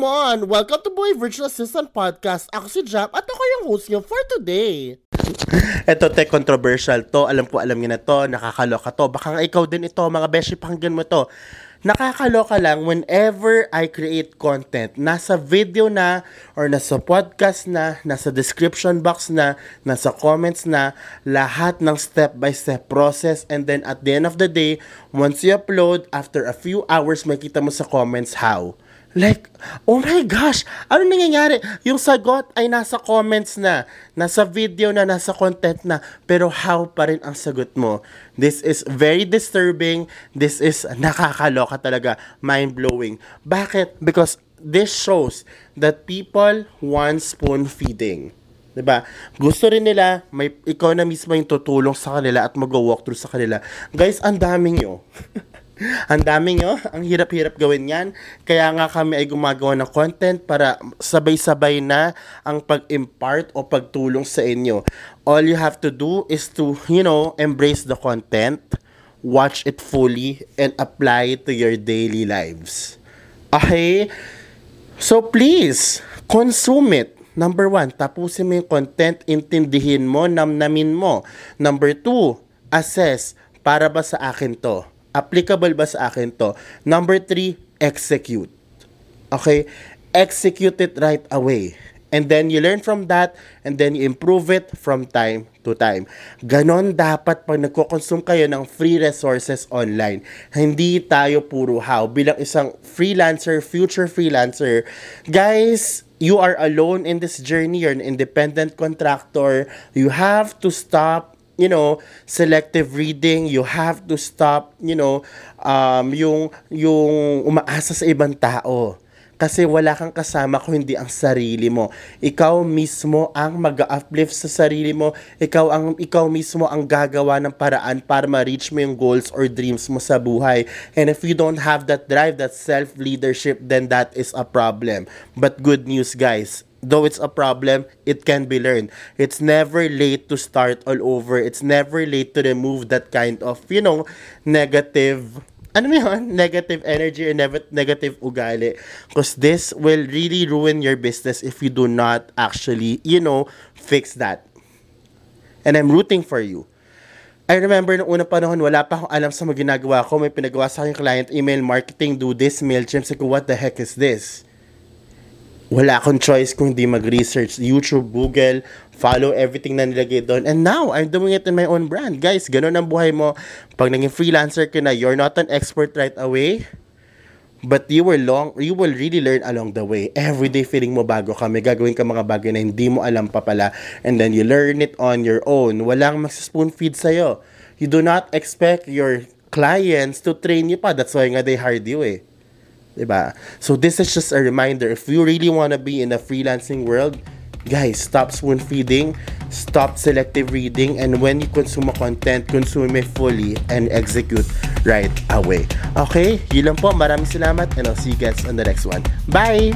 Come on! Welcome to Boy Virtual Assistant Podcast. Ako si Jap at ako yung host niyo for today. Ito, te, controversial to. Alam ko, alam niyo na to. Nakakaloka to. Baka nga ikaw din ito, mga beshi, pakinggan mo to. Nakakaloka lang whenever I create content, nasa video na, or nasa podcast na, nasa description box na, nasa comments na, lahat ng step-by-step process, and then at the end of the day, once you upload, after a few hours, makita mo sa comments how Like, oh my gosh, ano nangyayari? Yung sagot ay nasa comments na, nasa video na, nasa content na, pero how pa rin ang sagot mo? This is very disturbing. This is nakakaloka talaga, mind-blowing. Bakit? Because this shows that people want spoon feeding. 'di ba? Gusto rin nila may ikaw na mismo yung tutulong sa kanila at mag-walk through sa kanila. Guys, ang daming nyo. ang dami nyo, ang hirap-hirap gawin yan. Kaya nga kami ay gumagawa ng content para sabay-sabay na ang pag-impart o pagtulong sa inyo. All you have to do is to, you know, embrace the content, watch it fully, and apply it to your daily lives. Okay? So please, consume it. Number one, tapusin mo yung content, intindihin mo, namnamin mo. Number two, assess, para ba sa akin to? Applicable ba sa akin to? Number three, execute. Okay? Execute it right away. And then you learn from that and then you improve it from time to time. Ganon dapat pag nagko-consume kayo ng free resources online. Hindi tayo puro how. Bilang isang freelancer, future freelancer, guys, you are alone in this journey. You're an independent contractor. You have to stop you know, selective reading, you have to stop, you know, um, yung, yung umaasa sa ibang tao. Kasi wala kang kasama kung hindi ang sarili mo. Ikaw mismo ang mag-uplift sa sarili mo. Ikaw ang ikaw mismo ang gagawa ng paraan para ma-reach mo yung goals or dreams mo sa buhay. And if you don't have that drive, that self-leadership, then that is a problem. But good news, guys though it's a problem, it can be learned. It's never late to start all over. It's never late to remove that kind of, you know, negative ano yun? Negative energy or negative ugali. Because this will really ruin your business if you do not actually, you know, fix that. And I'm rooting for you. I remember nung unang panahon, wala pa akong alam sa mga ginagawa ko. May pinagawa sa akin client, email marketing, do this, MailChimp. Sabi what the heck is this? Wala akong choice kung di mag-research. YouTube, Google, follow everything na nilagay doon. And now, I'm doing it in my own brand. Guys, ganun ang buhay mo. Pag naging freelancer ka na, you're not an expert right away. But you will long, you will really learn along the way. Every day feeling mo bago ka, may gagawin ka mga bagay na hindi mo alam pa pala. And then you learn it on your own. Walang mag-spoon feed sa'yo. You do not expect your clients to train you pa. That's why nga they hired you eh. Diba? So this is just a reminder. If you really want to be in a freelancing world, guys, stop spoon feeding, stop selective reading, and when you consume a content, consume it fully and execute right away. Okay? Yun lang po. Maraming salamat and I'll see you guys on the next one. Bye!